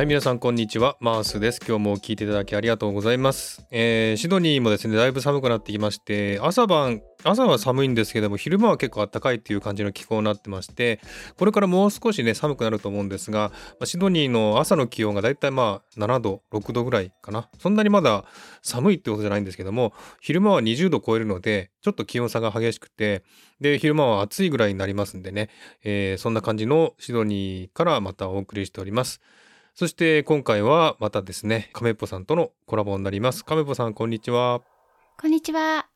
はい、皆さんこんにちは。マースです。今日も聞いていただきありがとうございます。えーシドニーもですね、だいぶ寒くなってきまして、朝晩、朝は寒いんですけども、昼間は結構暖かいっていう感じの気候になってまして、これからもう少しね、寒くなると思うんですが、まシドニーの朝の気温がだいたいまあ7度、6度ぐらいかな。そんなにまだ寒いってことじゃないんですけども、昼間は20度超えるので、ちょっと気温差が激しくて、で、昼間は暑いぐらいになりますんでね、えーそんな感じのシドニーからまたお送りしております。そして今回はまたですね、亀っぽさんとのコラボになります。亀っぽさん、こんにちは。こんにちは。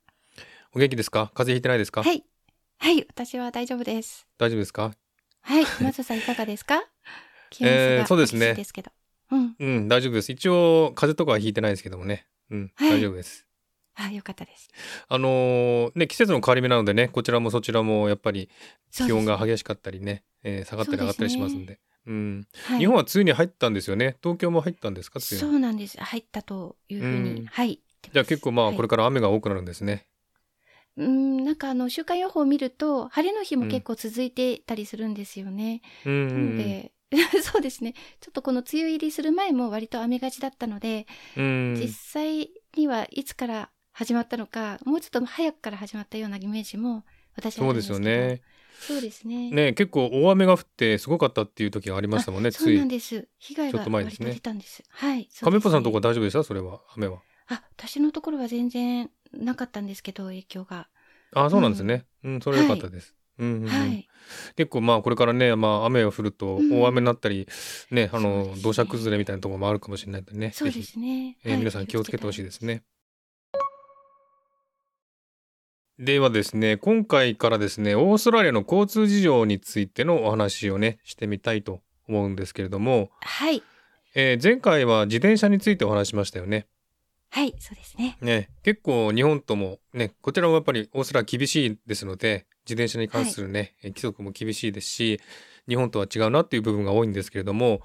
お元気ですか？風邪ひいてないですか、はい。はい、私は大丈夫です。大丈夫ですか？はい、まずさんいかがですか？えーそうですねですけど。うん。うん、大丈夫です。一応、風邪とかはひいてないですけどもね。うん、はい大丈夫です。あ、よかったです。あのーね、季節の変わり目なのでね、こちらもそちらもやっぱり気温が激しかったりね、えー下がったり上がったりしますんで。うん、はい、日本は梅雨に入ったんですよね。東京も入ったんですかそうなんです。入ったというふうに。うんはい。じゃあ結構まあこれかから雨が多くなるんですね。ら。うん、なんかあの、週間予報を見ると、晴れの日も結構続いてたりするんですよね。うんで、そうですね。ちょっとこの梅雨入りする前も割と雨がちだったので、うん実際にはいつから始まったのか、もうちょっと早くから始まったようなイメージも私はあそうでするんですけど。よね。そうですね。ね結構大雨が降ってすごかったっていう時がありましたもんね。そうついなんです。被害ちょが割とっと前ですね出たんです。はい。亀っぽさんのとこ大丈夫でしたそれは雨は。あ、私のところは全然なかったんですけど、影響が。あそうなんですね。うん、それは良かったです。うんうんうんはい。結構まあこれからね、まあ、雨が降るとうん大雨になったり、ねあそうのね土砂崩れみたいなところもあるかもしれないんでねそうですね。えーはい皆さん気をつけてほしいですね。ではですね今回からですねオーストラリアの交通事情についてのお話をねしてみたいと思うんですけれども、はい。えー前回は自転車についてお話ししましたよね。はい、そうですね。ね、結構日本ともねこちらもやっぱりオーストラリア厳しいですので自転車に関するね、え規則も厳しいですし日本とは違うなっていう部分が多いんですけれども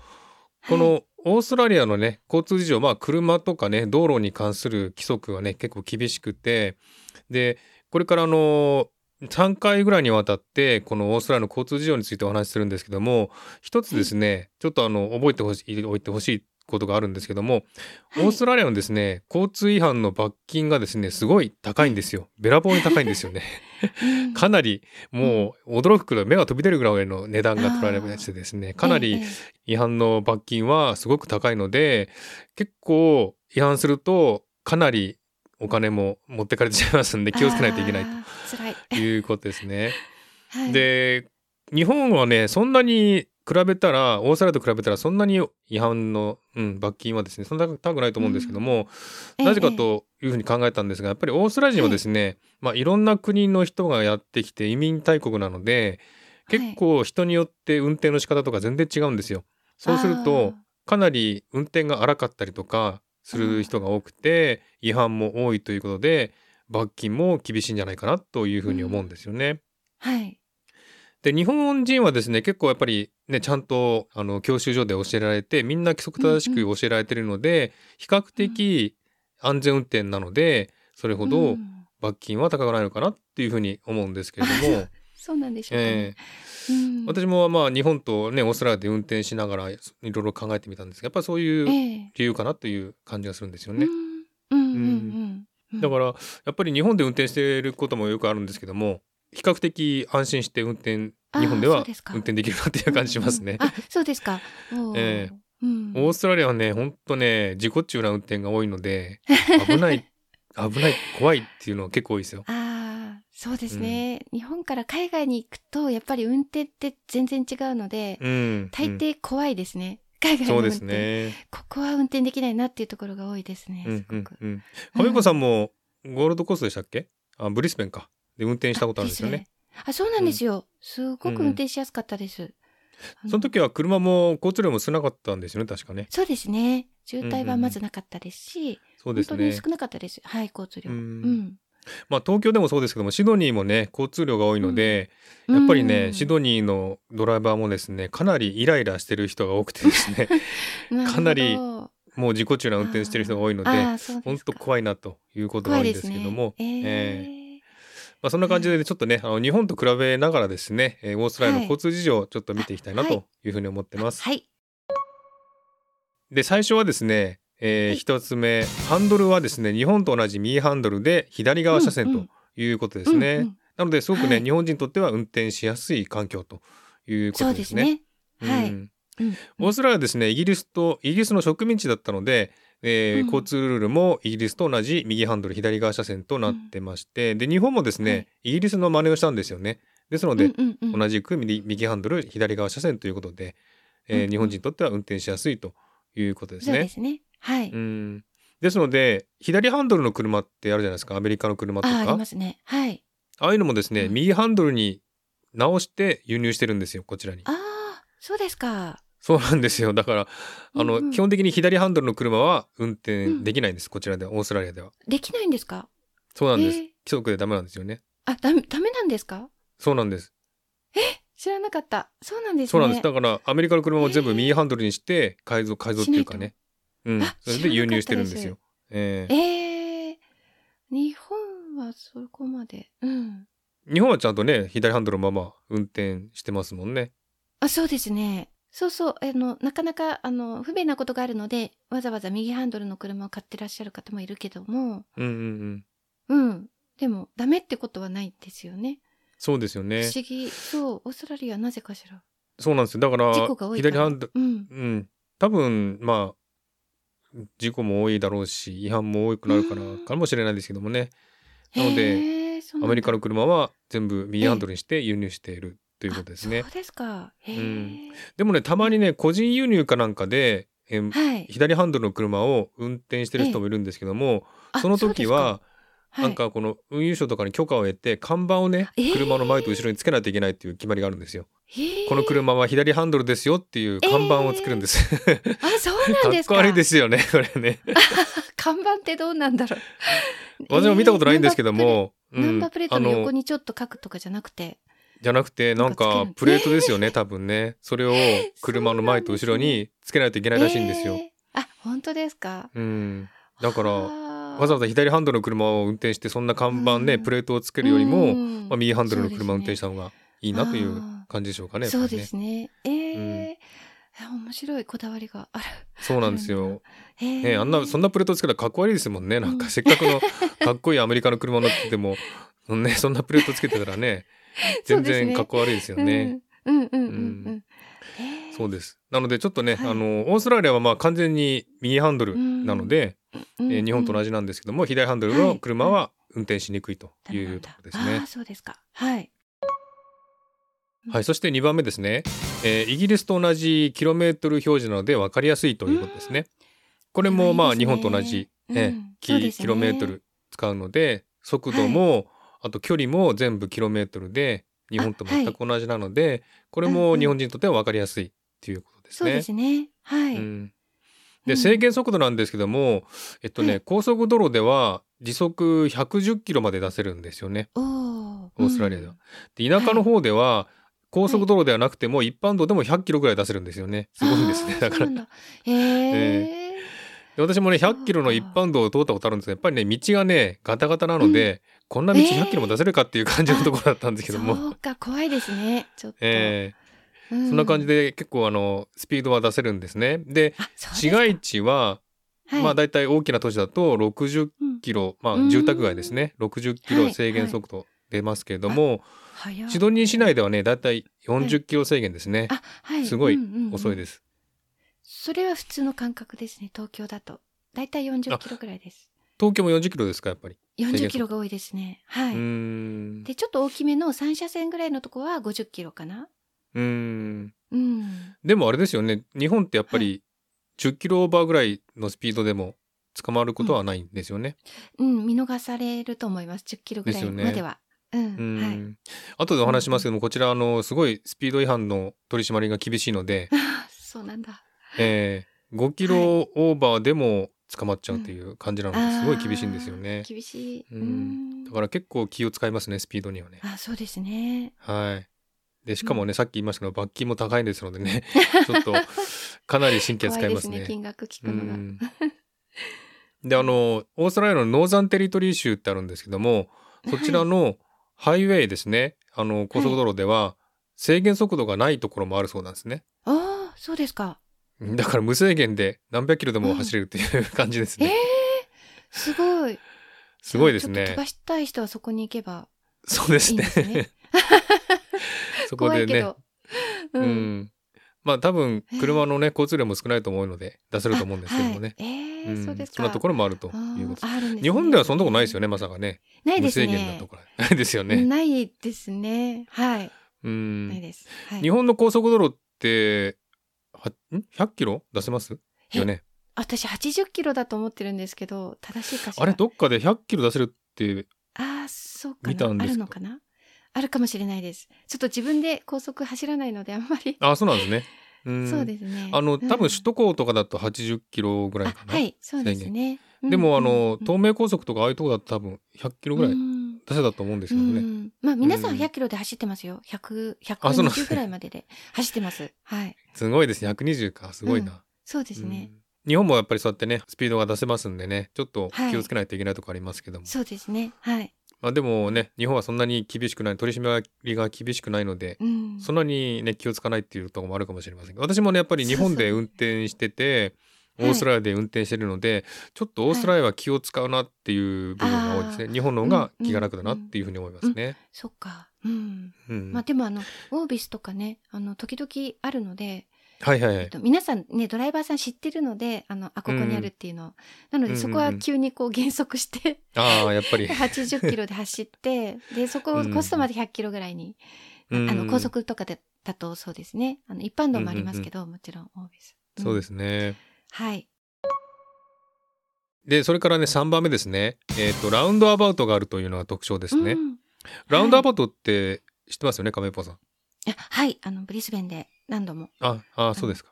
こはい、のオーストラリアのね交通事情まあ車とかね道路に関する規則がね結構厳しくてでこれからあの3回ぐらいにわたってこのオーストラリアの交通事情についてお話しするんですけども一つですねちょっとあの覚えてほしいおいてほしいことがあるんですけどもはい。オーストラリアのですね交通違反の罰金がですねすごい高いんですよ。べらぼうに高いんですよね。うん。かなりもう驚くくらい目が飛び出るぐらいの値段が取られましてですねかなり違反の罰金はすごく高いので結構違反するとかなりお金も持ってかれてしまいますんでえ気をつけないといけない。ということですね。はい、で日本はねそんなに比べたらオーストラリアと比べたらそんなに違反の、うん、罰金はですねそんな高くないと思うんですけども、ええなぜかというふうに考えたんですがやっぱりオーストラリア人はですね、まあ、いろんな国の人がやってきて移民大国なので結構人によって運転の仕方とか全然違うんですよ。そうするとかなり運転が荒かったりとかする人が多くて違反も多いということで罰金も厳しいんじゃないかなというふうに思うんですよね。あーはい。で日本人はですね結構やっぱりねちゃんとあの教習所で教えられてみんな規則正しく教えられてるので、比較的安全運転なのでそれほどうん。罰金は高くないのかなっていうふうに思うんですけれども、そうなんでしょうかね。えうん。ー私もまあ日本とねオーストラリアで運転しながらいろいろ考えてみたんですがやっぱりそういうええ。理由かなという感じがするんですよね。だからやっぱり日本で運転していることもよくあるんですけども比較的安心して運転日本では運転できるなっていう感じしますね。あ、そうですか。うん。オーストラリアはねほんとね事故中な運転が多いので危ない危ない怖いっていうのは結構多いですよ。そうですね、日本から海外に行くと、やっぱり運転って全然違うので、うん、大うん抵怖いですね。海外の運転。そうですね。ここは運転できないなっていうところが多いですね。うんすごく。うんうん。さんもゴールドコーストでしたっけ？あブリスベンか。で運転したことあるんですよね。あ、そうなんですよ。すごく運転しやすかったです。その時は車も交通量も少なかったんですよね確かね。そうですね。渋滞はまずなかったですし、そうですね本当に少。なかったです。はい、交通量。ううんん。まあ東京でもそうですけどもシドニーもね交通量が多いので、やっぱりね、うん。シドニーのドライバーもですねかなりイライラしてる人が多くてですね かなりもう自己中な運転してる人が多いので本当怖いなということが多いんですけども、まあ、そんな感じでちょっとね、あの日本と比べながらですね、えーオーストラリアのはい。交通事情をちょっと見ていきたいなはい。というふうに思ってます。はい。で最初はですね、えーはい一つ目ハンドルはですね日本と同じ右ハンドルで左側車線ということですね。うんうんなのですごくね、はい日本人にとっては運転しやすい環境ということですすね。ね。はい。うんうんオーストラリアはですねイギリスとイギリスの植民地だったので、えーうん交通ルールもイギリスと同じ右ハンドル左側車線となってまして、で日本もですね、はいイギリスの真似をしたんですよね。ですので、同じく右右ハンドル左側車線ということで、えー日本人にとっては運転しやすいということですね。そうですね。はい。うんですので左ハンドルの車ってあるじゃないですかアメリカの車とあ、あかりますね。はい。ああいうのもですね、うん右ハンドルに直して輸入してるんですよこちらに。ああ、そうですか。そうなんですよだからあの、うんうん基本的に左ハンドルの車は運転できないんです、こちらではオーストラリアでは。できないんですか？そうなんです、えー規則でダメなんですよね。あ、ダメ、ダメなんですか？そうなんです。知らなかった。そうなんですね。そうなんです。だからアメリカの車も全部右ハンドルにして改造改造っていうかね。うんあ。それで輸入してるんですよ。ええええ日本はそこまで。うん。日本はちゃんとね左ハンドルのまま運転してますもんね。あ、そうですね。そうそう。あの、なかなか、あの、不便なことがあるので、わざわざ右ハンドルの車を買ってらっしゃる方もいるけども、うんうんうん。うん。でも、ダメってことはないんですよね。そうですよね不。思議。そう。オーストラリアなぜかしら。そうなんですよ。だから事故が多いから。左ハンドルうん。うん多分まあ事故も多いだろうし違反も多くなるからうんかもしれないですけどもね。なのでアメリカの車は全部右ハンドルにして輸入しているということですねあ。そうですか。うんでもねたまにね個人輸入かなんかで、えーはい。左ハンドルの車を運転してる人もいるんですけども、あその時は、なんかこの運輸省とかに許可を得て看板をね、えー車の前と後ろにつけないといけないっていう決まりがあるんですよ。はい、へーこの車は左ハンドルですよっていう看板を作るんです。あ、そうなんですか。かっこ悪いですよね これね。看板ってどうなんだろう。私も見たことないんですけども、ナンバープレートの横ににちょっと書くとかじゃなくて。じゃなくてなんかプレートですよね、多分ねそれを 車の前と後ろにつけないといけないらしいんですよ。えーあ、本当ですか。うん、だからわわざわざ左ハンドルの車を運転してそんな看板ね、うんプレートをつけるよりも、うんまあ、右ハンドルの車を運転した方がいいなというあ感じでしょうかね。そうですね。えーあ面白いこだわりがある。そうなんですよ。えーね、あんなそんなプレートつけたらかっこ悪いですもんね。なんうんかせっかくの かっこいいアメリカの車乗ってても、ね、そんなプレートつけてたらね、全然かっこ悪いですよね。うん。うんうんうんううんん。えーそうです。なのでちょっとね、はいあのオーストラリアはまあ完全に右ハンドルなので、うんえー日本と同じじなんですけども、左ハンドルの車は運転しにくいというところですねあー。そうですか。はい。はい、そして2番目ですね、えーイギリスと同じキロメートル表示なので分かりやすいということですね。これもまあ日本と同じ、うん。えーそうキですね。キロメートル使うので速度も、あと距離も全部キロメートルで日本と全く同じなので、これうんうん。も日本人にとっては分かりやすいということですね。そうですね。はい。うん。うん。で制限速度なんですけども、えっとね、はい。高速道路では時速110キロまで出せるんですよね。オーストラリアでは。で田舎の方では、高速道路ではなくても一般道でも100キロぐらい出せるんですよね。すごいんですね。だから。あーそうなんだ。へえ。で私もね100キロの一般道を通ったことあるんですがやっぱりね道がねガタガタなので、こんな道えー。100キロも出せるかっていう感じのところだったんですけども、そうか怖いですね。ちょっと。えーそそんな感じ。で結構あのスピードは出せるんですね。で市街地は、はい。まあ大体大きな都市だと60うんキロ、まあうん住宅街ですね。60キロ制限速度出ますけれども、早いシドニー市内ではね大体40キロ制限ですね、あ、はい。すごいうんうんうん遅いです。それは普通の感覚ですね。東京だと。だいたい40キロぐらいです。東京も40キロですかやっぱり？40キロが多いですね。はい。で、ちょっと大きめの3車線ぐらいのとこは50キロかな。うーんうん。でもあれですよね日本ってやっぱり10キロオーバーぐらいのスピードでも捕まることはないんですよね。うん、見逃されると思います。10キロぐらいまでは。うん、うんはい。後でお話しますけどもこちらあのすごいスピード違反の取り締まりが厳しいので、あ そうなんだ。えー5キロオーバーでも捕まっちゃうっていう感じなのですごい厳しいんですよね。厳しい。ううんんだから結構気を使いますねスピードにはね。あ、そうですね。はい。でしかもね、さっき言いましたけど罰金も高いですのでね ちょっとかなり神経使いますね。ね。金額聞くうのが。んであのオーストラリアのノーザンテリトリー州ってあるんですけどもそちらのハイウェイですねあの高速道路では制限速度がないところもあるそうなんですね。ああ、そうですか。だから無制限で何百キロでも走れるっていう感じですえーね。、すごい。すごいですね飛ば。したい人はそこに行けばそうですね。そこでね。怖いけど。ううん。ん。まあ多分えー車のね交通量も少ないと思うので出せると思うんですけどもね。うんそうですか。そんなところもあるとあいうことですね日本ではそんなとこないですよね、まさかね。ないです無制限なねと。ころ。ないですよね。ないですね。はい。うん。ないです。はい、日本の高速道路って、はん ?100 キロ出せます？よね。私80キロだと思ってるんですけど、正しいかしら。あれ、どっかで100キロ出せるって、あーそうかな。見たんですかあるのかな？あるかもしれないです。ちょっと自分で高速走らないのであんまり。あ、そうなんですね。うん。そうですね。あの、うん多分首都高とかだと80キロぐらいあかな。はい、そうですね。でも、あの、うん東名高速とかああいうとこだと多分100キロぐらいうん出せたと思うんですけどね。うんまあ皆さんうん100キロで走ってますよ。100、あそうなんです120ぐらいまでで走ってます。はい。すごいですね。120か。すごいな。そうですね。うん日本もやっぱりそうやってね、スピードが出せますんでね、ちょっとはい気をつけないといけないとこありますけども。そうですね。はい。まあでもね、日本はそんなに厳しくない、取り締まりが厳しくないので、うん。そんなにね、気をつかないっていうところもあるかもしれませんが私もね、やっぱり日本で運転してて、そうそうオーストラリアで運転してるので、ちょっとオーストラリアは気を使うなっていう部分が多いですね。あー日本の方が気が楽だなっていうふうに思いますね。そっか。うん。うんまあでもあの、オービスとかね、あの、時々あるので、はいはいはい。えっと、皆さんね、ドライバーさん知ってるので、あの、あ、ここにあるっていうのを。なので、そこは急にこう減速して、ああ、やっぱり。80キロで走って、で、そこをコストまで100キロぐらいに、あの、高速とかで、だとそうですね。あの、一般道もありますけど、もちろん、オービス。んそうですね。はい。で、それからね、3番目ですね。えっ、と、ラウンドアバウトがあるというのが特徴ですね。うんラウンドアバウトって知ってますよね、亀ポさん。あはい。あの、ブリスベンで何度も、あ、あ、そうですか。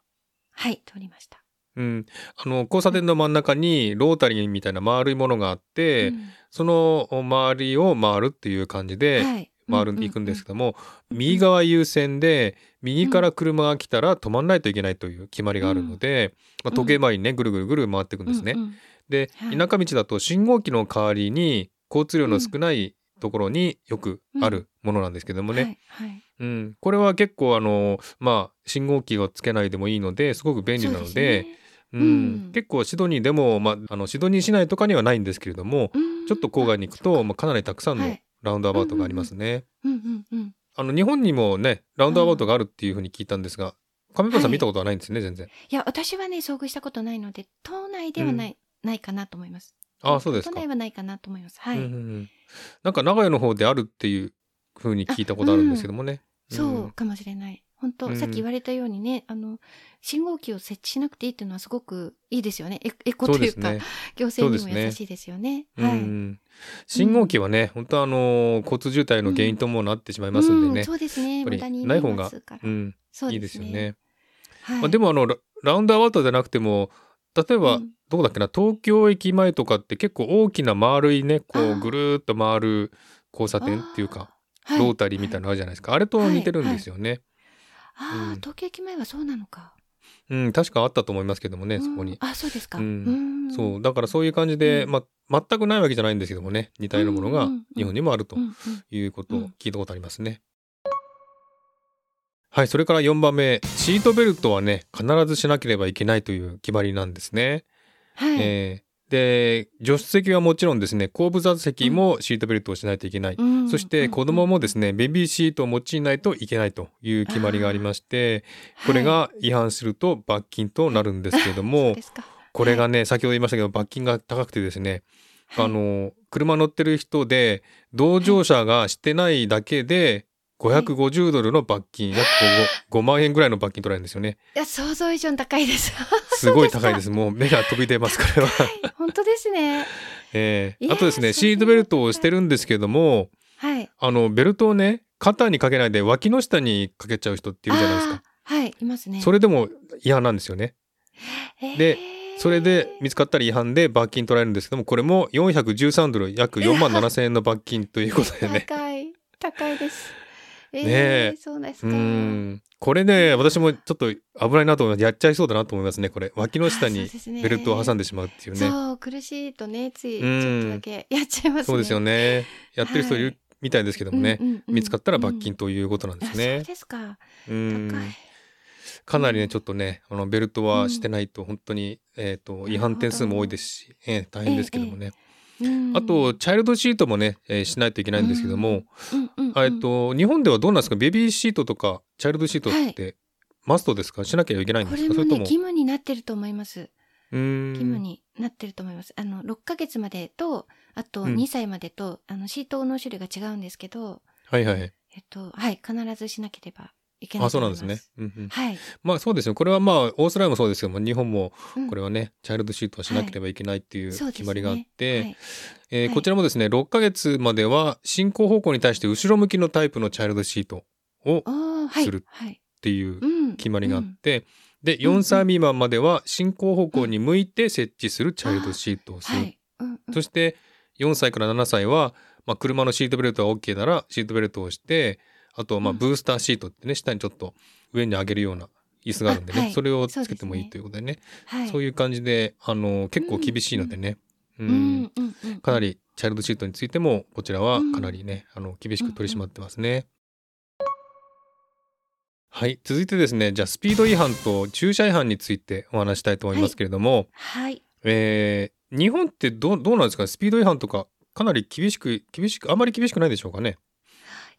はい、通りました。うん。あの、交差点の真ん中にロータリーみたいな丸いものがあって、うんその周りを回るっていう感じではい回る、行くんですけども、右側優先で、右から車が来たら止まんないといけないという決まりがあるので、まあ、時計回りにね、ぐるぐるぐる回っていくんですね。うんうんで、はい田舎道だと信号機の代わりに交通量の少ないところによくあるものなんですけどもね、はいはい。うん。これは結構あのまあ信号機をつけないでもいいのですごく便利なのでうん。うん。結構シドニーでも、まあ、あのシドニー市内とかにはないんですけれども、うん。ちょっと郊外に行くと、まあ、かなりたくさんのはい。ラウンドアバウトがありますね。うんうんうんあの日本にもねラウンドアバウトがあるっていうふうに聞いたんですが亀山さんはい見たことはないんですね、全然。いや私はね遭遇したことないので島内ではない、ないかなと思います。ああそうですか。都内はないかなと思います。はい、うんうんうん。なんか長屋の方であるっていうふうに聞いたことあるんですけどもね。そうかもしれない。本当、うん。さっき言われたようにねあの信号機を設置しなくていいっていうのはすごくいいですよね。エエコそというかね。行政にも優しいですよね。うはい、ん、信号機はね、本当あの交通渋滞の原因ともなってしまいますんでね。うんそうですね。無駄にない方がうん、いいですよね。はい。まあ、でもあのララウンドアバウトじゃなくても例えば、うん。どこだっけな東京駅前とかって結構大きな丸いねこうぐるーっと回る交差点っていうか、あーロータリーみたいなのあるじゃないですか、あれと似てるんですよね。ああ、うん。東京駅前はそうなのか。うん、確かあったと思いますけどもねそこに。うん。あそうですか、うん。ん。そうだからそういう感じで、うん。まあ全くないわけじゃないんですけどもね似たようなものが日本にもあるということを聞いたことありますね。はいそれから4番目シートベルトはね必ずしなければいけないという決まりなんですね。はい、えーで助手席はもちろんですね後部座席もシートベルトをしないといけない、うん。そして子供もですねベビーシートを用いないといけないという決まりがありましてこれが違反すると罰金となるんですけれどもですか。これがね先ほど言いましたけど罰金が高くてですねはい。あの車乗ってる人で同乗者がしてないだけで550ドルの罰金約 5, 5万円ぐらいの罰金取られるんですよね。いや想像以上に高いです。すごい高いです。もう目が飛び出ますこれは。本当ですね。えーあとですねシートベルトをしてるんですけどもはい。あのベルトをね肩にかけないで脇の下にかけちゃう人っているじゃないですか。はいいますね。それでも違反なんですよね。でへーそれで見つかったら違反で罰金取られるんですけどもこれも413ドル約4万7千円の罰金ということでね。高い高いですえー、ねえ。うそうですか。ん。これね私もちょっと危ないなと思いますやっちゃいそうだなと思いますねこれ。脇の下にベルトを挟んででしまうっていうね。そう苦しいとねついちうん。ょっとだけやっちゃいますね。そうですよね。やってる人いるはい。みたいですけどもね、うんうんうん見つかったら罰金ということなんですあそうね。ですか。うん。高い。かなりねちょっとねあのベルトはしてないと本当に、えー、と違反点数も多いですし、えー大変ですけどもね、うんあとチャイルドシートもね、えーしないといけないんですけども、えっと日本ではどうなんですか？ベビーシートとかチャイルドシートってマストですか？しなきゃいけないんですか？それとも？義務になってると思います。義務になってると思います。あの6ヶ月までとあとうん。2歳までと、あのシートの種類が違うんですけど、はいはい。えっとはい必ずしなければいけないあそう。なんですね、うんうん、はい。まあそうですよ。これはまあオーストラリアもそうですけども日本もうん。これはね、チャイルドシートはしなければいけないっていう決まりがあって、はいはい。えーこちらもですね6ヶ月までは進行方向に対して後ろ向きのタイプのチャイルドシートをするはい。ていううん。決まりがあっうん。て、でうんうん。4歳未満までは進行方向に向いて設置するチャイルドシートをする、はい。うんうん。そして4歳から7歳は、まあ、車のシートベルトが OK ならシートベルトをしてあとまあうん。ブースターシートってね下にちょっと上に上げるような椅子があるんでね、それをつけてもいいということでね。はい。そういう感じであの結構厳しいのでね、うんかなりチャイルドシートについてもこちらはかなりね、あの厳しく取り締まってますね。はい。続いてですねじゃあスピード違反と駐車違反についてお話したいと思いますけれども、はい。えー日本ってどうどうなんですか？スピード違反とかかなり厳しく厳しくあまり厳しくないでしょうかね？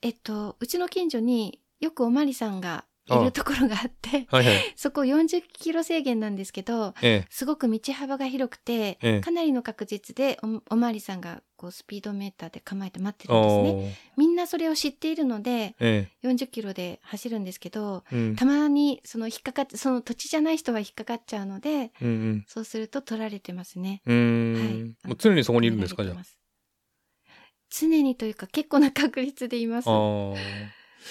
えっとうちの近所によくおまりさんがいああ。るところがあって、はいはい。そこ40キロ制限なんですけど、えすごく道幅が広くて、ええ。かなりの確実でおおまわりさんがこうスピードメーターで構えて待ってえるんですね。みんなそれを知っているのでえ40キロで走るんですけどえうん。たまにその引っかかってその土地じゃない人は引っかかっちゃうのでうんうん。そうすると取られてますね。はい。もう常にそこにいるんですかじゃ止められてます常にというか結構な確率でいます。なー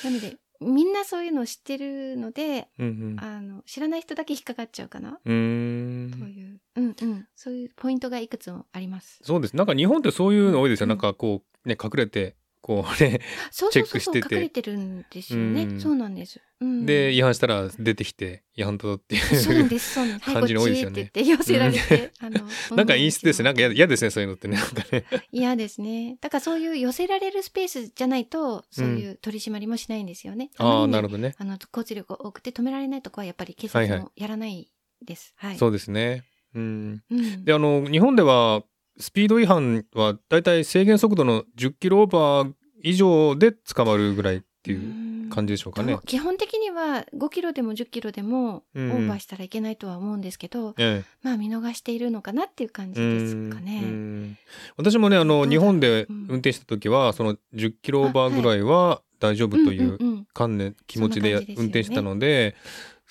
のでみんなそういうのを知ってるので、うんあの知らない人だけ引っかかっちゃうかな、という、うんうん、そういうポイントがいくつもあります。そうです。なんか日本ってそういうの多いですよ。うんなんかこうね隠れてこうねそうチェックしてて隠れてるんですよね。うんそうなんです。うん、で違反したら出てきて違反だっていうそうなんです。そうなんです。はい、感じの多いですよねちって言って寄せられて、あの、なんか陰湿ですね。なんか嫌嫌ですねそういうのってね。なんかね。嫌ですね。だからそういう寄せられるスペースじゃないと、そういう取り締まりもしないんですよね。ああまりになるほどね。あの交通量が多くて止められないとこはやっぱり警はいはい察もやらないです。はい。そうですね。うん。うんであの日本ではスピード違反はだいたい制限速度の10キロオーバー以上で捕まるぐらいっていう感じでしょうかね。と。基本的には5キロでも10キロでもオうん。ーバーしたらいけないとは思うんですけど、ええ。まあ見逃しているのかなっていう感じですかうんうね。ん。私もねあの日本でうん。運転した時はその10キロオーバーぐらいは大丈夫といううんうんうん観念気持ちで運転してたのでえ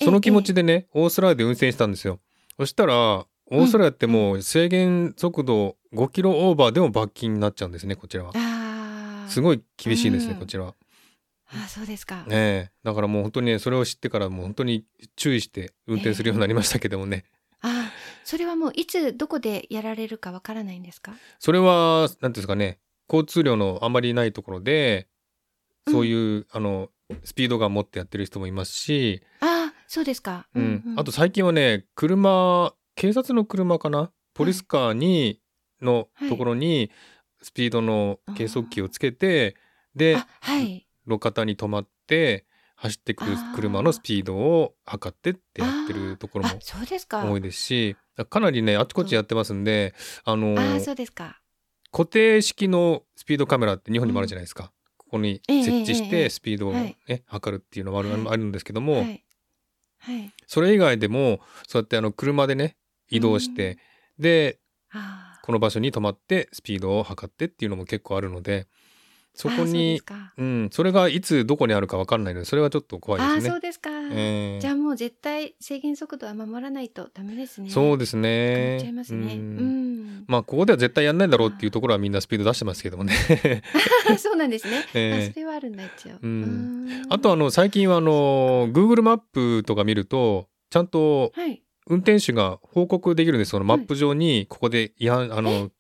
えその気持ちでねオーストラリアで運転したんですよ。そしたらオーストラリアってもう制限速度5キロオーバーでも罰金になっちゃうんですねこちらは。すごい厳しいですねうんこちらは。ああそうですか。ねえだからもう本当にねそれを知ってからもう本当に注意して運転するようになりましたけどもね、ああそれはもういつどこでやられるかわからないんですか？それは何ていうんですかね交通量のあまりないところでそういう、あのスピードガン持ってやってる人もいますし、ああそうですか。うんあと最近はね車警察の車かな？ポリスカーに、のはい。ところにスピードの計測器をつけてで。路肩に止まって走ってくる車のスピードを測ってってやってるところも。多いですしかなりねあちこちやってますんであの。固定式のスピードカメラって日本にもあるじゃないですか、ここにええ設置してスピードをね、はい。測るっていうのもある,、はい。あるんですけども。それ以外でもそうやってあの車でね移動して、でああ。この場所に止まってスピードを測ってっていうのも結構あるのでそこにうん、それがいつどこにあるか分かんないのでそれはちょっと怖いああですね。そうですか。ええじゃあもう絶対制限速度は守らないとダメですね。そうですねっちゃいますね。ううんん。まあここでは絶対やんないだろうっていうところはみんなスピード出してますけどもね。そうなんですね。ええあそれはあるんだ一応。うんうんあとあの最近はあの Google マップとか見るとちゃんとはい。運転手が報告できるんです。そのマップ上にここで違反あの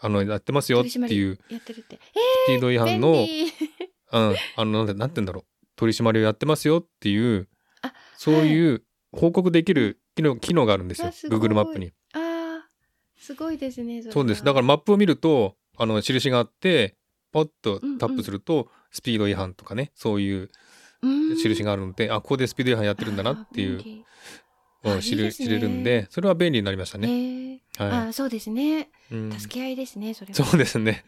あのやってますよっていう。やってるって。スピード違えー、反の、うん、あのなんてなんて言うんだろう。取り締まりをやってますよっていうあそういう報告できる機能機能があるんですよ。Google マップに。ああ、すごいですね。そうです。だからマップを見るとあの印があってポッとタップするとスピード違反とかねそういううん。印があるので、あここでスピード違反やってるんだなっていうあー便利うん知るね知れるんでそれは便利になりましたね。へえはあそうですね。いうん。助け合いですねそれは。そうですね。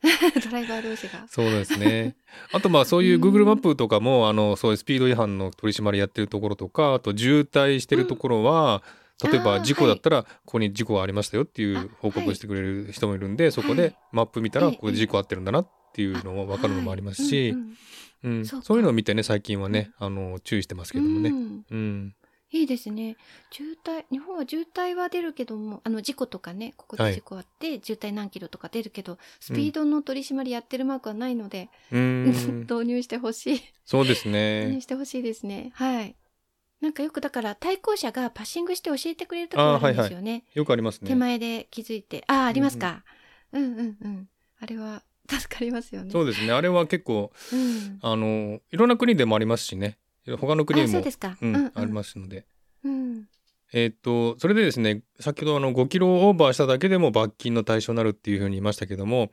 ドライバー同士が。そうですね。あとまあそういううん Google マップとかもあのそういうスピード違反の取り締まりやってるところとかあと渋滞してるところは、例えば事故だったらここに事故がありましたよっていあう報告をしてくれる人もいるんで、そこではい。マップ見たらええ。ここで事故あってるんだなっていうのも分かるのもありますし、はいうんうん。そういうのを見てね最近はねあの注意してますけどもね。うん。うんいいですね。渋滞日本は渋滞は出るけどもあの事故とかねここで事故あって、渋滞何キロとか出るけどスピードの取り締まりやってるマークはないので、うん。導入してほしい。そうです導ね入。してほしいですね。はい。なんかよくだから対向車がパッシングして教えてくれる時があるんですよね、よくあります手ね。前で気づいて。ああありますか、うん、うんうん。あれは助かりますよね。そうですね。あれは結構うん、あのいろんな国でもありますしね。他の国もそうですか、うんありますので。うん。えーっとそれでですね先ほどあの5キロオーバーしただけでも罰金の対象になるっていうふうに言いましたけども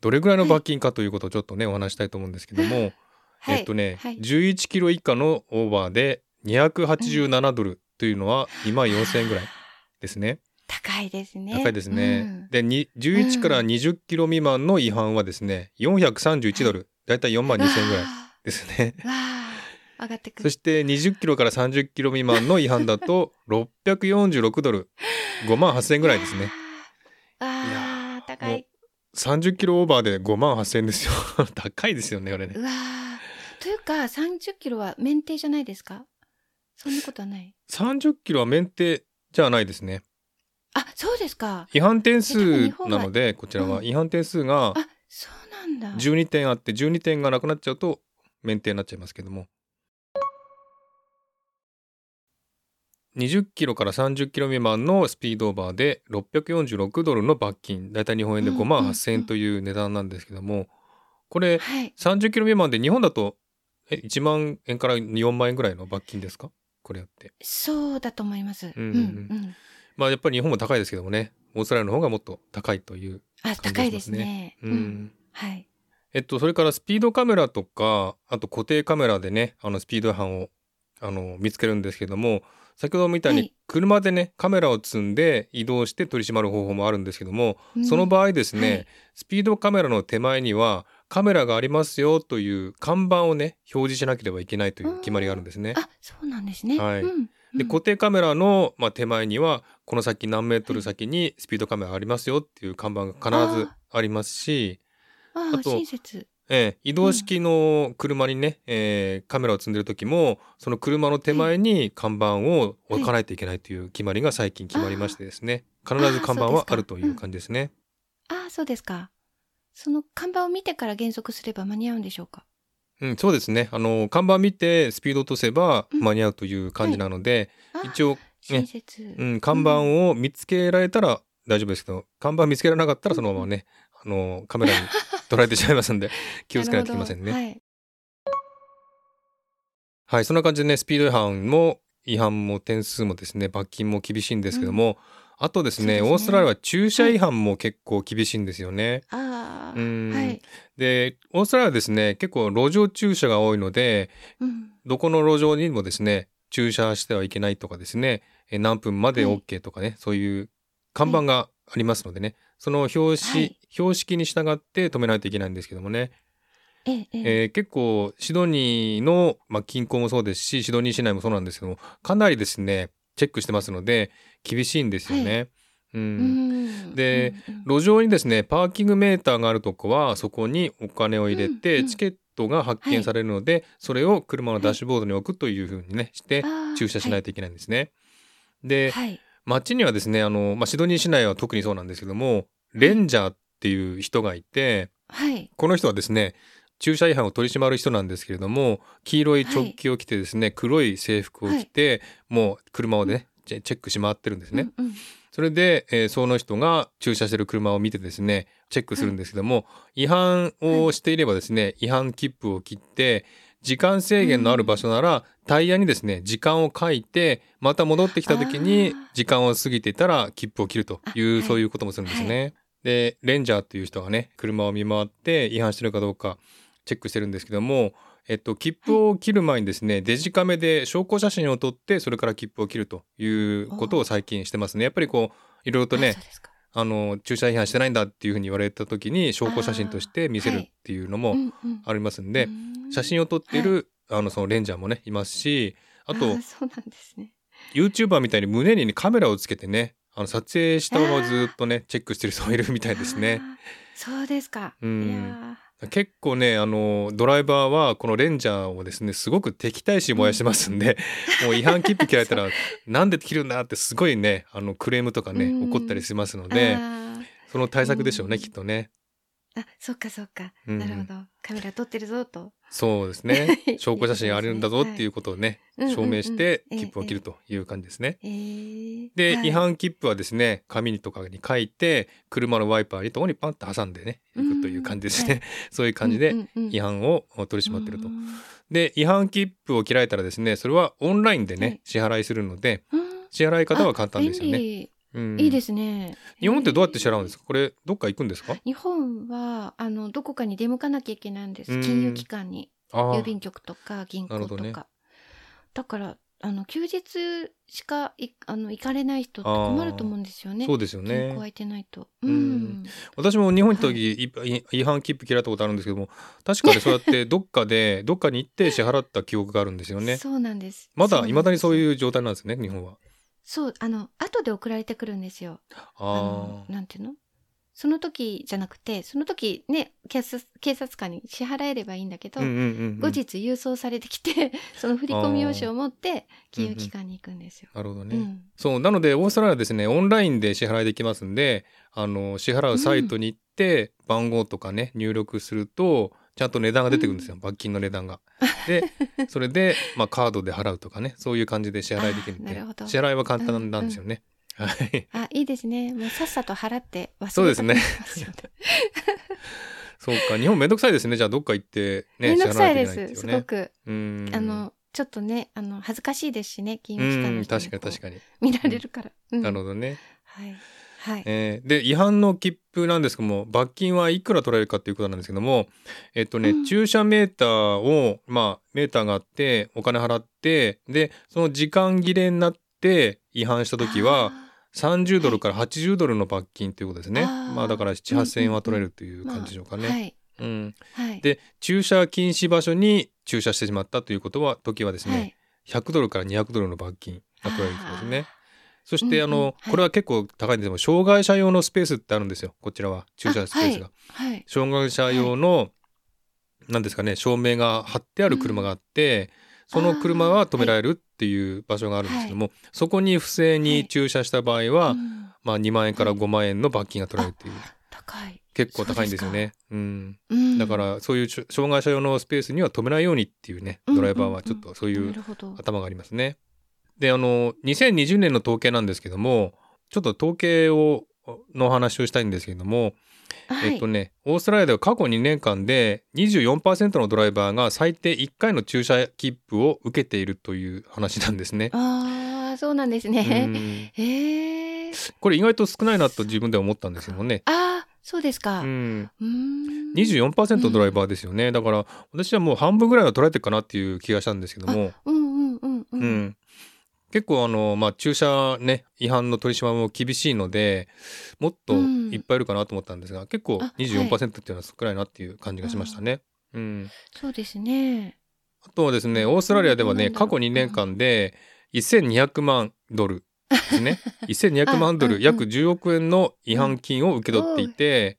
どれぐらいの罰金かということをちょっとねお話したいと思うんですけども、はい。えっとね、はい。11キロ以下のオーバーで287ドルというのは2万4000円ぐらいですね。高いですね。高いですね。うん。でに11から20キロ未満の違反はですね431ドル。だいたい4万2000円ぐらいですね。上がってくる。そして20キロから30キロ未満の違反だと646ドル。5万8000円ぐらいですね。ああ高い。30キロオーバーで5万8000円ですよ。高いですよね、これね。う。わあというか30キロは免停じゃないですか？そんなことはない。30キロは免停じゃないですね。あそうですか。違反点数なので、こちらはうん。違反点数があそうなんだ。12点あって、12点がなくなっちゃうと免停になっちゃいますけども。20キロから30キロ未満のスピードオーバーで646ドルの罰金、だいたい日本円で5万8000円という値段なんですけども、これはい。30キロ未満で日本だとえ1万円から4万円ぐらいの罰金ですか？これやって。そうだと思います。うんうんうん。まあやっぱり日本も高いですけどもね、オーストラリアの方がもっと高いという。あ高いですね。ううんんはいえっと、それからスピードカメラとか、あと固定カメラでね、あのスピード違反をあの見つけるん。ですけども、先ほどみたいにはい。車でね、カメラを積んで移動して取り締まる方法もあるんですけども、うん。その場合ですね、はい。スピードカメラの手前にはカメラがありますよという看板をね、表示しなければいけないという決まりがあるんですね。あそうなんですね。はい。うん。でうん。固定カメラの、まあ、手前にはこの先何メートル先にスピードカメラありますよっていう看板が必ずありますし、ああと親切ええ移動式の車にね、えーカメラを積んでる時もその車の手前に看板を置かないといけないという決まりが最近決まりましてですね。必ず看板はあるという感じですね。ああそうですか。その看板を見てから減速すれば間に合うんでしょうか？うん、そうですね。あの看板見てスピードを落とせばうん。間に合うという感じなので、あ一応、親切、うん、看板を見つけられたら大丈夫ですけど看板見つけられなかったらそのままねあのカメラに捉えてしまいますんで 気をつけないといけませんね。はい。はい、そんな感じでね、スピード違反も違反も点数もですね、罰金も厳しいんですけども、あとですねね。オーストラリアは駐車違反も結構厳しいんですよね。ああうん。はい、で、オーストラリアはですね、結構路上駐車が多いので、うん、どこの路上にもですね、駐車してはいけないとかですね、え何分まではい。OK とかね、そういう看板がありますのでね、その標識、はい。標識に従って止めないといけないんですけどもね、ええええ。えー結構シドニーの、まあ、近郊もそうですしシドニー市内もそうなんですけどもかなりですねチェックしてますので厳しいんですよね。うん。うん。でうん路上にですねパーキングメーターがあるとこはそこにお金を入れて、うんうん。チケットが発見されるので、それを車のダッシュボードに置くというふうにねして駐車しないといけないんですね。で、はい街にはですねあの、まあ、シドニー市内は特にそうなんですけどもレンジャーっていう人がいてはい。この人はですね駐車違反を取り締まる人なんですけれども黄色い直帰を着てですね、黒い制服を着て、もう車をねチェチェックし回ってるんですね。うんうん。それで、えーその人が駐車してる車を見てですねチェックするんですけども、違反をしていればですね違反切符を切って時間制限のある場所なら、タイヤにですね時間を書いてまた戻ってきた時に時間を過ぎてたら切符を切るという、そういうこともするんですね。でレンジャーっていう人がね車を見回って違反してるかどうかチェックしてるんですけども、えっと、切符を切る前にですね、デジカメで証拠写真を撮ってそれから切符を切るということを最近してますね。やっぱりこういろいろとねあの駐車違反してないんだっていうふうに言われた時に証拠写真として見せるっていうのもうんうん。ありますんで、うん。写真を撮っている、あのそのレンジャーもねいますしあとーそうなんですね。YouTuber みたいに胸に、ね、カメラをつけてねあの撮影したままずっとねチェックしてる人もいるみたいですね。そうですか。うん結構ねあのドライバーはこのレンジャーをですねすごく敵対視燃やしてますんで、もう違反切符切られたら なんで切るんだってすごいねあのクレームとかねうん。起こったりしますのー。でその対策でしょうね、うん。きっとね。あそっかそっか、うん。なるほど。カメラ撮ってるぞとそうですね。証拠写真あるんだぞっていうことをねはい。証明して切符を切るという感じですね。えー、で、はい。違反切符はですね紙とかに書いて車のワイパーにとこにパンと挟んでねいくという感じですね、うん そういう感じで違反を取り締まってると。う。んで違反切符を切られたらですねそれはオンラインでね、はい。支払いするのでうん支払い方は簡単ですよね。うん。いいですね。日本ってどうやって支払うんですか？かこれどっか行くんですか？日本はあのどこかに出向かなきゃいけないんです。うん。金融機関に。郵便局とか銀行とか、ね。だからあの休日しかいあの行かれない人って困ると思うんですよね。そうですよ銀ね行空いてないと、ううん。ん、私も日本に行った時、い。違反切符切られたことあるんですけども確かにそうやってどっかで どっかに行って支払った記憶があるんですよね。そうなんです。まだいまだにそうういう状態なんですね日本はそうあの後で送られてくるんですよ。ああのなんていうの？その時じゃなくてその時ね警察警察官に支払えればいいんだけど、あうんうんうんうん。後日郵送されてきて その振込用紙を持って金融機関に行くんですよ。なるほどね、うん。そうなのでオーストラリアはですねオンラインで支払いできますんであの支払うサイトに行って、番号とかね入力するとちゃんと値段が出てくるんですよ、罰金の値段が。で それで、まあ、カードで払うとかね。そういう感じで支払いできるんで。支払いは簡単なんですよね。はい、あいいですね。もうさっさと払って忘れた。そうですね。そうか。日本めんどくさいですね。じゃあどっか行ってねめんどくさいで支払わなきゃいけないってすね。すごく、うん。あのちょっとねあの恥ずかしいですしね。金融機関うんの確かに確かに、に。見られるから、うん。なるほどね。はいはい、えーで違反の切符なんですけども罰金はいくら取られるかということなんですけどもえっとね、うん。駐車メーターをまあメーターがあってお金払ってでその時間切れになって違反した時は30ドルから80ドルの罰金ということですね、まあだから7,8,000円は取れるという感じでしょうかね。うん、はい。で駐車禁止場所に駐車してしまったということは時はですね、はい。100ドルから200ドルの罰金が取られるそうですね。そして、うんうん。あの、はい。これは結構高いんですけど障害者用のスペースってあるんですよ。こちらは。駐車スペースが。はい。はい。障害者用の、なんですかね照明が貼ってある車があって、その車は止められるっていう場所があるんですけども、そこに不正に駐車した場合は、うん。まあ、2万円から5万円の罰金が取られるっていう、高い、結構高いんですよね。うん、うん。だからそういうし障害者用のスペースには止めないようにっていうねドライバーはちょっとそういう頭がありますね。であの2020年の統計なんですけどもちょっと統計をのお話をしたいんですけども、はいえっとねオーストラリアでは過去2年間で24%のドライバーが最低1回の駐車切符を受けているという話なんですね。ああそうなんですうね。んへえ。これ意外と少ないなと自分では思ったんですけどもね。ああそうですか。ううんーん。24%のドライバーですよね、だから私はもう半分ぐらいは取られてるかなっていう気がしたんですけども、うんうんうんう。うんん、結構あの、まあ、駐車、ね、違反の取り締まりも厳しいのでもっといっぱいいるかなと思ったんですが、結構あ24%っていうのは少ないなっていう感じがしましたね。うん、そうですね。あとはですねオーストラリアではね過去2年間で1200万ドルですね 1200万ドル約10億円の違反金を受け取っていて、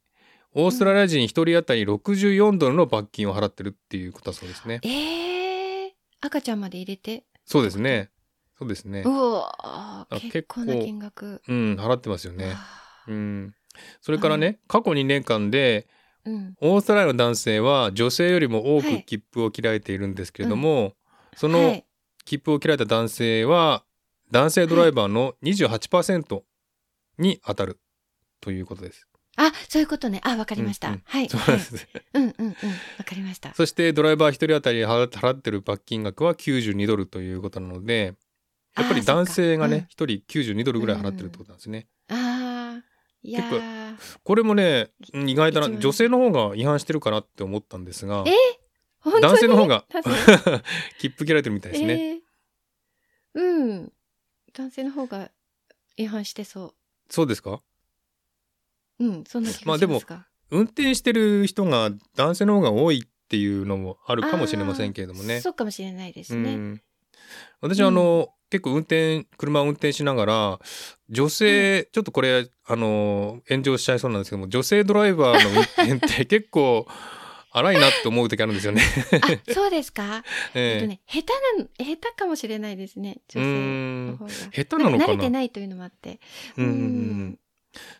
オーストラリア人1人当たり64ドルの罰金を払ってるっていうことだそうですね。ええ赤ちゃんまで入れて。そうですね。そうですねう。わ結構な金額。うん、払ってますよね。あうん。それからね、過去2年間で、ーうん。オーストラリアの男性は女性よりも多くはい切符を切られているんですけれども、そのはい切符を切られた男性は、男性ドライバーの28%に当たるということです。あそういうことね。あわかりました。うんうんはい。そうはいです。うんうんうんわかりました。そしてドライバー1人当たり払払ってる罰金額は92ドルということなので、やっぱり男性がね、うん1人92ドルぐらい払ってるってことなんですね。ああいやーこれもね、うん意外だな。女性の方が違反してるかなって思ったんですが男性の方が 切符切られてるみたいですね。えーうん。男性の方が違反してそそうですか？う。うん、そんな気まあでもがしますが。運転してる人が男性の方が多いっていうのもあるかもしれませんけれどもね。そうかもしれないですね。うん、私はあの、結構運転車を運転しながら女性、ちょっとこれあの炎上しちゃいそうなんですけども女性ドライバーの運転って結構 荒いなって思う時あるんですよね。あ、そうですか？えっとええね、下手な、下手かもしれないですね。女性の方が。下手なのかな？慣れてないというのもあって。うんうんううんん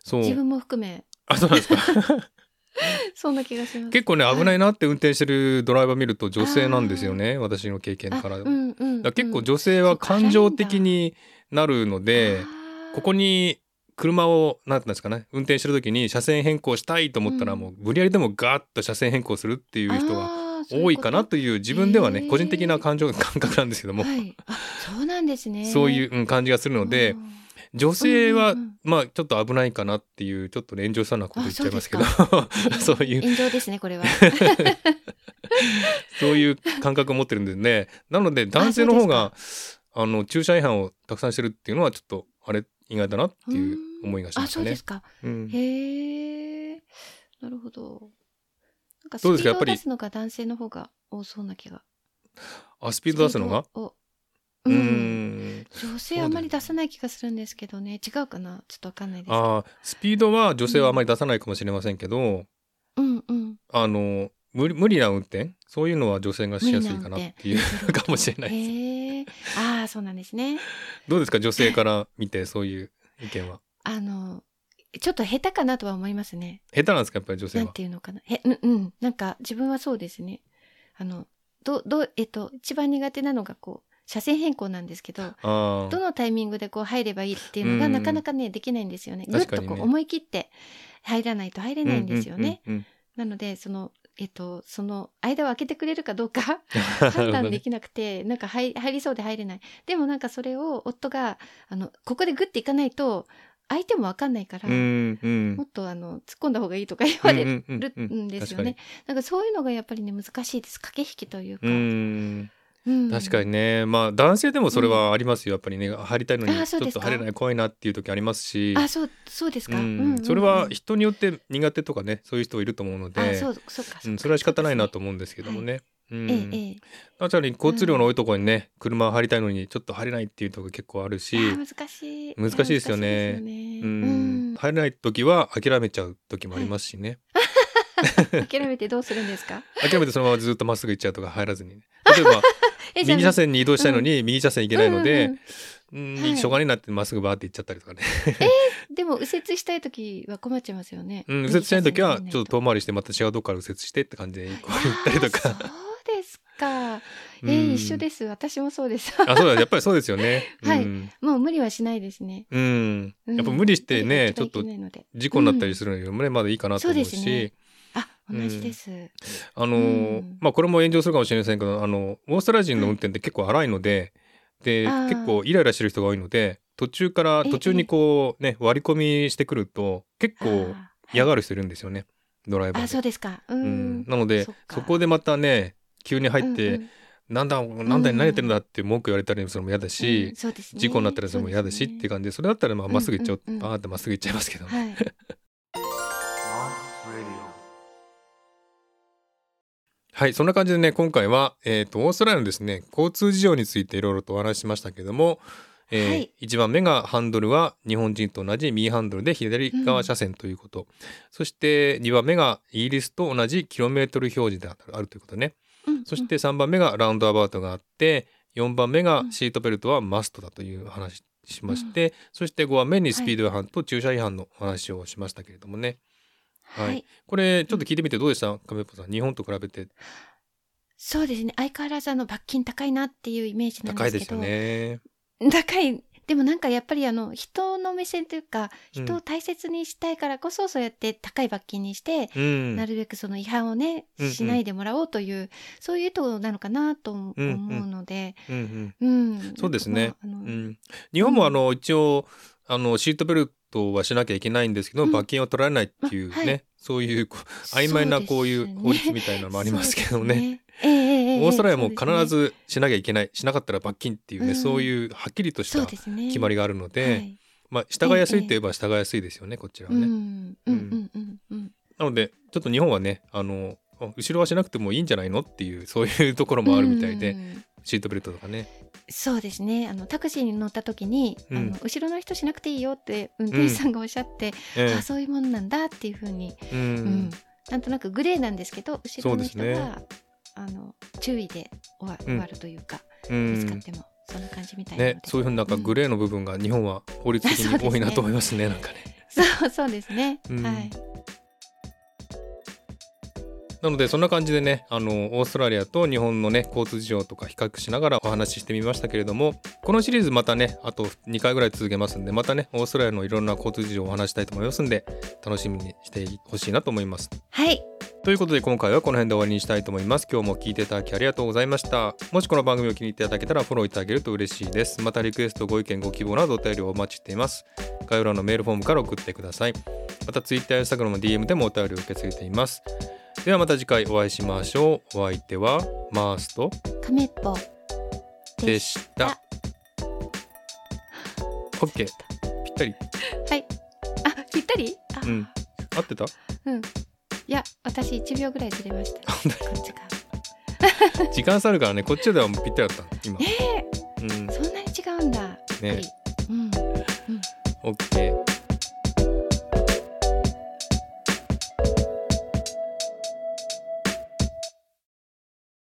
そう自分も含め、あそうなんですか そんな気がします。結構ね危ないなって運転してるドライバー見ると女性なんですよね私の経験から。あうんうんうんら結構女性は感情的になるのでここに車を何て言うんですかね運転してる時に車線変更したいと思ったらうん。もう無理やりでもガーッと車線変更するっていう人が多いかなという自分ではね個人的な感情感覚なんですけども、はい。あ、そうなんですね。そういううん感じがするのでうん女性はまあちょっと危ないかなっていうちょっとね炎上しそうなこと言っちゃいますけどあ そういう炎上ですね、これは。そういう感覚を持ってるんでねなので男性の方があの駐車違反をたくさんしてるっていうのはちょっとあれ意外だなっていう思いがしまあ、したねそうです。か。うんへえ。なるほど。なんかスピードをどうですか？やっぱり出すのが男性の方が多そうな気が。あスピード出すのが？ううんん女性あんまり出さない気がするんですけどね。違うかな？ちょっとわかんないです。あースピードは女性はあまり出さないかもしれませんけど、うんうん。あの無理無理な運転？そういうのは女性がしやすいかなっていう かもしれないです。へえ。ああ、そうなんですね。どうですか？女性から見てそういう意見は？あの、ちょっと下手かなとは思いますね。下手なんですか？やっぱり女性なんは。ていうのかな？へ、うん、うん。なんか自分はそうですね。あの、ど、ど、えっと、一番苦手なのがこう、車線変更なんですけど、どのタイミングでこう入ればいいっていうのがうんなかなかね、できないんですよね。ぐっとこう思い切って入らないと入れないんですよね。なので、その、えっと、その間を空けてくれるかどうか うん判断できなくて、なんか入入りそうで入れない。でもなんかそれを夫が、あの、ここでグッていかないと、相手もわかんないから、うんうんもっとあの、突っ込んだ方がいいとか言われるうんですよね。なんかそういうのがやっぱりね、難しいです。駆け引きというか。うんうん。確かにね。まあ男性でもそれはありますよ。やっぱりね入りたいのにちょっと入れない怖いなっていう時ありますし。あ、そう、そうですか。ううんうんうん。んそれは人によって苦手とかねそういう人いると思うので。あ、そう、そうか。うんそれは仕方ないなと思思うんですけどもね。うん。に交通量の多いところにね、車入りたいのにちょっと入れないっていうところ結構あるし、難しい。難しいですよね。入れない時は諦めちゃう時もありますしね。諦めてどうするんですか？諦めてそのままずっとまっすぐ行っちゃうとか入らずにね。例えば右車線に移動したいのに右車線行けないのでうんうん、しょうがないなってまっすぐバーって行っちゃったりとかね。でも右折したい時は困っちゃいますよね。うん、右折したい時はちょっとと遠回りしてまた違うとこから右折してって感じで行ったりとか。そうですか。えうんー、一緒です。私もそうです。あ、そうだ、やっぱりそうですよね。はいうんもう無理はしないですね。うん。うんやっぱ無理してね、ちょっと事故になったりするのよりもね、まだいいかなと思うし、そうですねあ、同じです。あのーうん。まあこれも炎上するかもしれませんけど、あの、オーストラリア人の運転って結構荒いので、で、あー結構イライラしてる人が多いので、途中から、ええ。途中にこうね、割り込みしてくると、結構嫌がる人いるんですよね、ドライバーあ、で。そうですか。ううん。ん。なのでそこでまたね、急に入って、うんうん。なんだ、なんだ、うん何やってるんだって文句言われたりするのも嫌だし、うんそうですね。事故になったりするのも嫌だしっていう感じで、それだったらまあまっすぐ行っちゃう、うんうんうんバーってまっすぐ行っちゃいますけど、はい。はい、そんな感じでね、今回は、えっ、と、オーストラリアのですね、交通事情についていろいろとお話ししましたけども、えーはい。1番目がハンドルは日本人と同じ右ハンドルで左側車線ということ、そして2番目がイギリスと同じキロメートル表示であるということね、うんそして3番目がラウンドアバウトがあって4番目がシートベルトはマストだという話しまして、そして5番目にスピード違反と駐車違反のお話をしましたけれどもね、はい。はい。これちょっと聞いてみてどうでした？亀ポさん。日本と比べて。そうですね。相変わらずあの罰金高いなっていうイメージなん高いですよですけど。ね。高い。でもなんかやっぱりあの人の目線というかうん。人を大切にしたいからこそそうやって高い罰金にして、うん、なるべくその違反をね、しないでもらおうというそういう意図なのかなと思うので、うんうん。うん。そうですね。日本もあの、一応あのシートベルトはしなきゃいけないんですけど、うん。罰金を取られないっていうね、あはい。そういう曖昧なこういう法律みたいなのもありますけどね。ね。ええええええオーストラリアも必ずしなきゃいけない、しなかったら罰金っていうね、うん。そういうはっきりとした決まりがあるので、はい。まあ従いやすいといえば従いやすいですよね、こちらはね。なのでちょっと日本はねあの後ろはしなくてもいいんじゃないのっていうそういうところもあるみたいで、うんシートベルトとかね。そうですね。あのタクシーに乗った時に、うん。あの後ろの人しなくていいよって運転手さんがおっしゃって、えあそういうものなんだっていうふうに、えううん。んなんとなくグレーなんですけど後ろの人そうですは、あの注意で終わ,、うん。終わるというかう見つかっんてもそんな感じみたいなね、そういうふうになんかグレーの部分が日本は法律的に多いなと思いますね、なんかね。そうそうですね、うん。はいなのでそんな感じでねあのオーストラリアと日本のね交通事情とか比較しながらお話ししてみましたけれどもこのシリーズまたねあと2回ぐらい続けますんでまたねオーストラリアのいろんな交通事情をお話したいと思いますんで楽しみにしてほしいなと思います。はいということで今回はこの辺で終わりにしたいと思います。今日も聞いていただきありがとうございました。もしこの番組を気に入っていただけたらフォローいただけると嬉しいです。またリクエスト、ご意見、ご希望などお便りをお待ちしています。概要欄のメールフォームから送ってください。また Twitter や Instagram の DM でもお便りを受け付けています。ではまた次回お会いしましょう。お相手はマースト亀っぽでした。OK。ぴったり。はいあぴったり？あ、うん。合ってた？うんいや私1秒ぐらいずれました本こっちが時間差あるからね、こっちではもうぴったりだった。今。えうんー、。そんなに違うんだねうん、うん OK。